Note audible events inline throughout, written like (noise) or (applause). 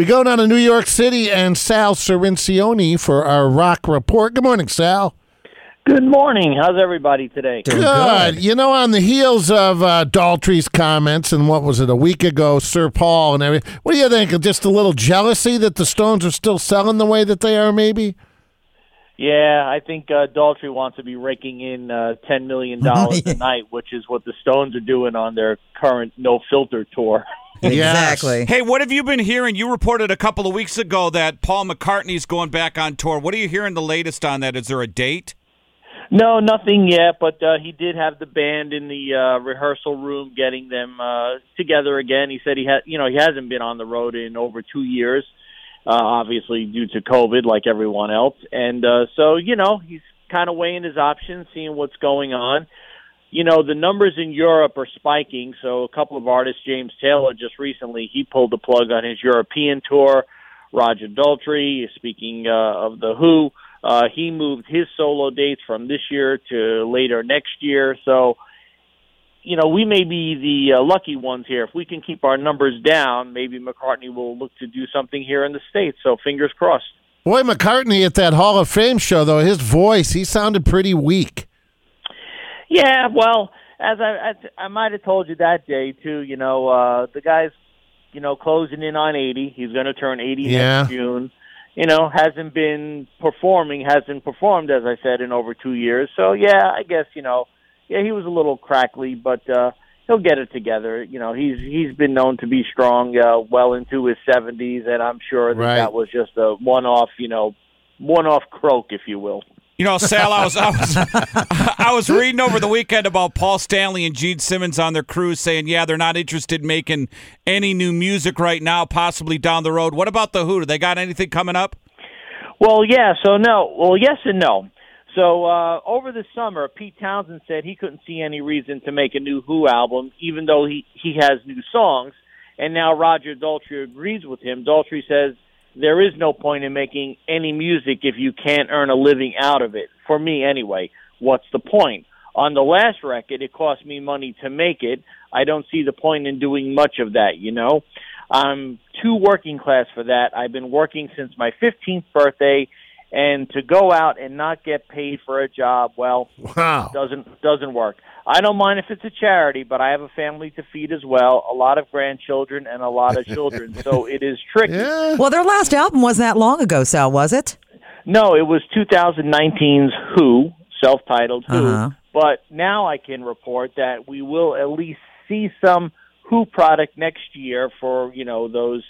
We go down to New York City and Sal Cirincione for our rock report. Good morning, Sal. Good morning. How's everybody today? Good. good. You know, on the heels of uh, Daltrey's comments and what was it a week ago, Sir Paul and everything. What do you think? Just a little jealousy that the Stones are still selling the way that they are, maybe. Yeah, I think uh, Daltrey wants to be raking in uh, ten million (laughs) dollars a night, which is what the Stones are doing on their current No Filter tour. (laughs) exactly. Hey, what have you been hearing? You reported a couple of weeks ago that Paul McCartney's going back on tour. What are you hearing the latest on that? Is there a date? No, nothing yet. But uh, he did have the band in the uh, rehearsal room, getting them uh, together again. He said he had, you know, he hasn't been on the road in over two years uh, obviously due to COVID, like everyone else. And uh, so, you know, he's kind of weighing his options, seeing what's going on. You know, the numbers in Europe are spiking. So, a couple of artists, James Taylor, just recently, he pulled the plug on his European tour. Roger Daltrey, speaking uh, of the Who, uh, he moved his solo dates from this year to later next year. So, you know, we may be the uh, lucky ones here. If we can keep our numbers down, maybe McCartney will look to do something here in the States. So fingers crossed. Boy, McCartney at that Hall of Fame show, though, his voice, he sounded pretty weak. Yeah, well, as I I, I might have told you that day too. You know, uh, the guy's you know closing in on eighty. He's going to turn eighty yeah. next June. You know, hasn't been performing, hasn't performed as I said in over two years. So yeah, I guess you know yeah, he was a little crackly, but uh, he'll get it together. You know, he's he's been known to be strong uh, well into his seventies, and I'm sure that right. that was just a one-off, you know, one-off croak, if you will. You know, Sal, I was I was (laughs) I was reading over the weekend about Paul Stanley and Gene Simmons on their cruise, saying, yeah, they're not interested in making any new music right now, possibly down the road. What about the Who? Do they got anything coming up? Well, yeah. So no. Well, yes and no. So uh, over the summer, Pete Townshend said he couldn't see any reason to make a new Who album, even though he he has new songs. And now Roger Daltrey agrees with him. Daltrey says there is no point in making any music if you can't earn a living out of it. For me, anyway. What's the point? On the last record, it cost me money to make it. I don't see the point in doing much of that, you know? I'm too working class for that. I've been working since my 15th birthday and to go out and not get paid for a job, well, wow. doesn't doesn't work. I don't mind if it's a charity, but I have a family to feed as well, a lot of grandchildren and a lot of children, so (laughs) it is tricky. Yeah. Well, their last album wasn't that long ago, Sal, was it? No, it was 2019's Who, self-titled Who. Uh-huh. But now I can report that we will at least see some Who product next year for you know those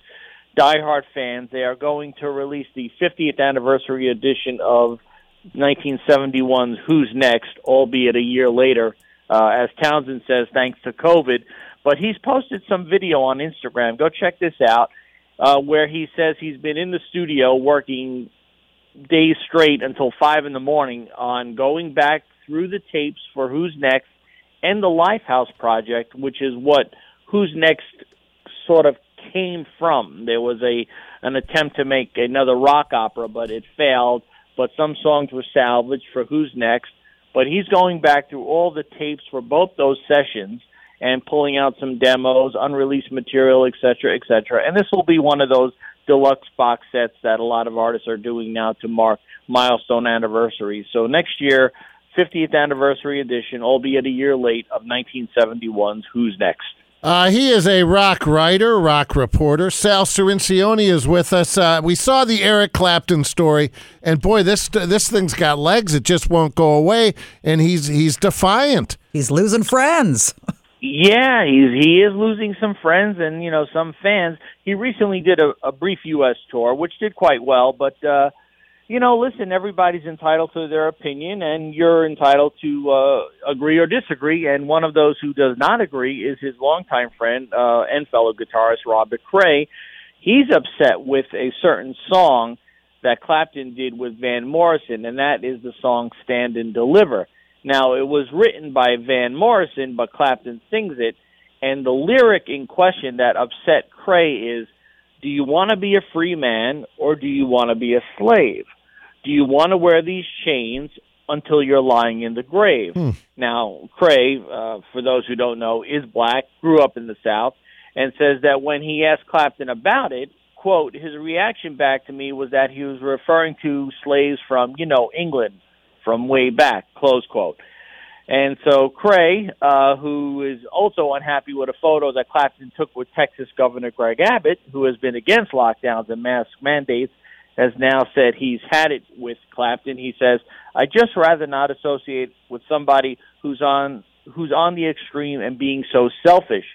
diehard fans. They are going to release the 50th anniversary edition of 1971's Who's Next, albeit a year later, uh, as Townshend says, thanks to COVID. But he's posted some video on Instagram. Go check this out, uh, where he says he's been in the studio working days straight until five in the morning on going back through the tapes for Who's Next and the Lifehouse Project, which is what Who's Next sort of came from. There was a an attempt to make another rock opera, but it failed. But some songs were salvaged for Who's Next. But he's going back through all the tapes for both those sessions and pulling out some demos, unreleased material, et cetera, et cetera. And this will be one of those deluxe box sets that a lot of artists are doing now to mark milestone anniversaries. So next year, 50th anniversary edition, albeit a year late, of 1971's Who's Next. Uh, he is a rock writer, rock reporter. Sal Cirincione is with us. Uh, we saw the Eric Clapton story, and boy, this this thing's got legs. It just won't go away, and he's he's defiant. He's losing friends. (laughs) Yeah, he's he is losing some friends and you know some fans. He recently did a, a brief U.S. tour, which did quite well, but. uh you know, listen, everybody's entitled to their opinion, and you're entitled to uh, agree or disagree. And one of those who does not agree is his longtime friend uh, and fellow guitarist Robert Cray. He's upset with a certain song that Clapton did with Van Morrison, and that is the song "Stand and Deliver." Now, it was written by Van Morrison, but Clapton sings it, and the lyric in question that upset Cray is, "Do you want to be a free man or do you want to be a slave?" Do you want to wear these chains until you're lying in the grave? Hmm. Now, Cray, uh, for those who don't know, is black, grew up in the South, and says that when he asked Clapton about it, quote, his reaction back to me was that he was referring to slaves from, you know, England from way back, close quote. And so Cray, uh, who is also unhappy with a photo that Clapton took with Texas Governor Greg Abbott, who has been against lockdowns and mask mandates, has now said he's had it with Clapton. He says, "I just rather not associate with somebody who's on who's on the extreme and being so selfish."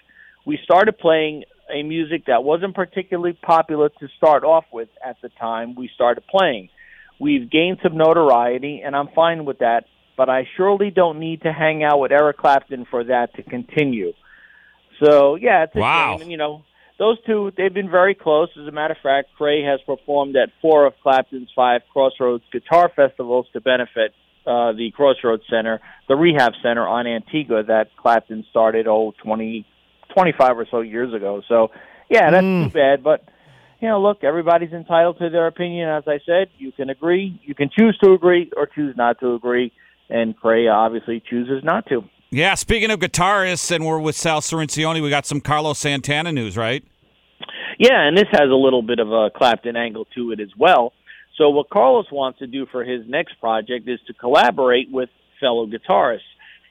We started playing a music that wasn't particularly popular to start off with at the time we started playing. We've gained some notoriety, and I'm fine with that, but I surely don't need to hang out with Eric Clapton for that to continue. So, yeah, it's a Wow. shame. You know, those two, they've been very close. As a matter of fact, Cray has performed at four of Clapton's five Crossroads guitar festivals to benefit uh, the Crossroads Center, the Rehab Center on Antigua that Clapton started, oh, 20, 25 or so years ago. So, yeah, that's too bad. But, you know, look, everybody's entitled to their opinion. As I said, you can agree, you can choose to agree or choose not to agree. And Cray obviously chooses not to. Yeah, speaking of guitarists, and we're with Sal Cirincione, we got some Carlos Santana news, right? Yeah, and this has a little bit of a Clapton angle to it as well. So what Carlos wants to do for his next project is to collaborate with fellow guitarists.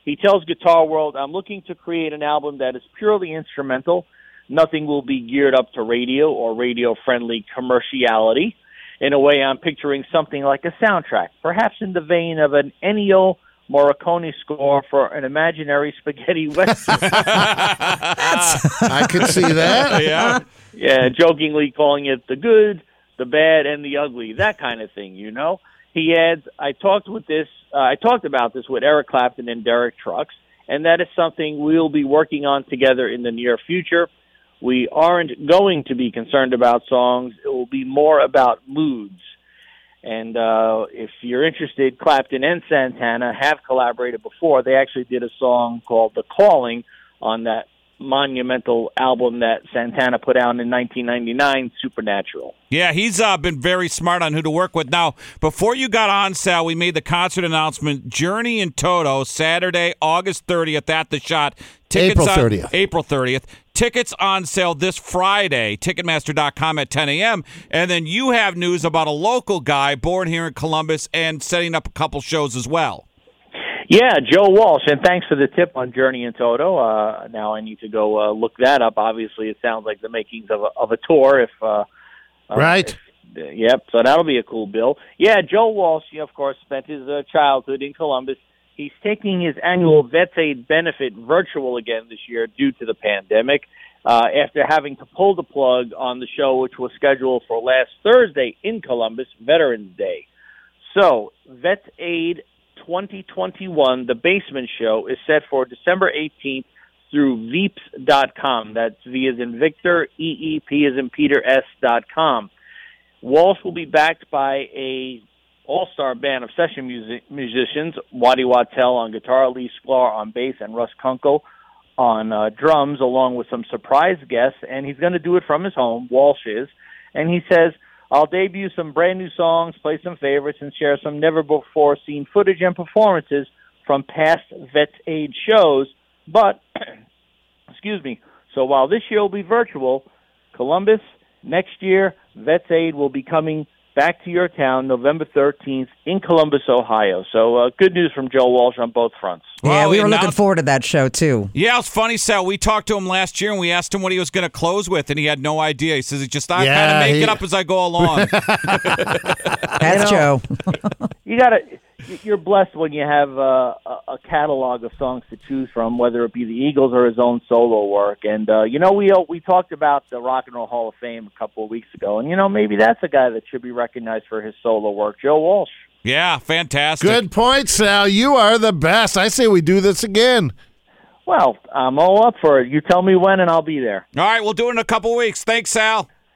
He tells Guitar World, "I'm looking to create an album that is purely instrumental. Nothing will be geared up to radio or radio-friendly commerciality. In a way, I'm picturing something like a soundtrack, perhaps in the vein of an Ennio Morricone score for an imaginary spaghetti (laughs) western." I could see that. (laughs) yeah. yeah, jokingly calling it the good, the bad, and the ugly, that kind of thing. You know, he adds, "I talked with this, uh, I talked about this with Eric Clapton and Derek Trucks, and that is something we'll be working on together in the near future. We aren't going to be concerned about songs; it will be more about moods." And uh, if you're interested, Clapton and Santana have collaborated before. They actually did a song called "The Calling" on that monumental album that Santana put out in 1999, Supernatural. Yeah, he's uh, been very smart on who to work with. Now, before you got on, Sal, we made the concert announcement. Journey in Toto, Saturday, August 30th at the Schott. April on- 30th. April 30th. Tickets on sale this Friday, Ticketmaster.com at 10 a.m. And then you have news about a local guy born here in Columbus and setting up a couple shows as well. Yeah, Joe Walsh, and thanks for the tip on Journey and Toto. Uh, now I need to go uh, look that up. Obviously, it sounds like the makings of a, of a tour. If uh, uh, Right. if- uh, yep. So that'll be a cool bill. Yeah, Joe Walsh, you know, of course, spent his uh, childhood in Columbus. He's taking his annual Vets Aid benefit virtual again this year due to the pandemic. Uh, after having to pull the plug on the show, which was scheduled for last Thursday in Columbus, Veterans Day. So, Vet Aid 2021, the basement show, is set for December 18th through Veeps.com. That's V as in Victor, E E P as in Peter S dot com. Walsh will be backed by a all-star band of session music, musicians, Waddy Wachtel on guitar, Lee Sklar on bass, and Russ Kunkel on uh, drums, along with some surprise guests. And he's going to do it from his home, Walsh is. And he says, I'll debut some brand new songs, play some favorites, and share some never before seen footage and performances from past Vets Aid shows. But, (clears throat) excuse me, so while this year will be virtual, Columbus, next year, Vets Aid will be coming back to your town November 13th in Columbus, Ohio. So uh, good news from Joe Walsh on both fronts. Yeah, Well, we were looking forward to that show too. Yeah, it's funny, Sal. We talked to him last year and we asked him what he was going to close with, and he had no idea. He says, "He just I kind Yeah, of make he- it up as I go along." (laughs) That's know- Joe. (laughs) you gotta you're blessed when you have uh, a, a catalog of songs to choose from whether it be the eagles or his own solo work and uh, you know we uh, we talked about the rock and roll hall of fame a couple of weeks ago and you know maybe that's a guy that should be recognized for his solo work joe walsh yeah, fantastic. Good point, Sal. You are the best. I say we do this again. well i'm all up for it you tell me when and i'll be there All right, we'll do it in a couple weeks. Thanks, Sal.